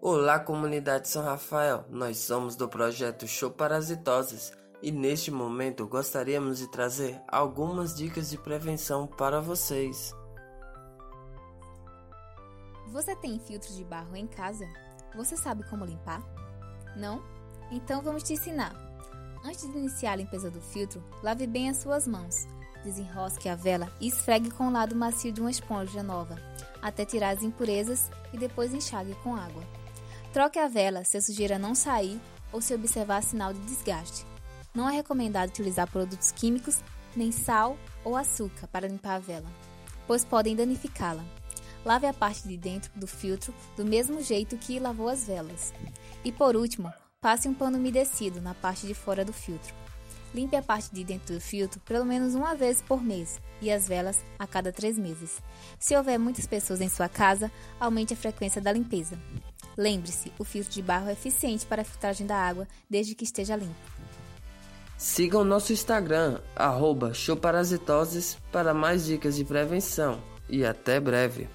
Olá, comunidade São Rafael. Nós somos do projeto Show Parasitoses e neste momento gostaríamos de trazer algumas dicas de prevenção para vocês. Você tem filtro de barro em casa? Você sabe como limpar? Não? Então vamos te ensinar. Antes de iniciar a limpeza do filtro, lave bem as suas mãos. Desenrosque a vela e esfregue com o lado macio de uma esponja nova, até tirar as impurezas e depois enxague com água. Troque a vela se a sujeira não sair ou se observar sinal de desgaste. Não é recomendado utilizar produtos químicos, nem sal ou açúcar para limpar a vela, pois podem danificá-la. Lave a parte de dentro do filtro do mesmo jeito que lavou as velas. E por último, passe um pano umedecido na parte de fora do filtro. Limpe a parte de dentro do filtro pelo menos uma vez por mês e as velas a cada três meses. Se houver muitas pessoas em sua casa, aumente a frequência da limpeza. Lembre-se, o filtro de barro é eficiente para a filtragem da água desde que esteja limpo. Siga o nosso Instagram, showparasitoses, para mais dicas de prevenção. E até breve!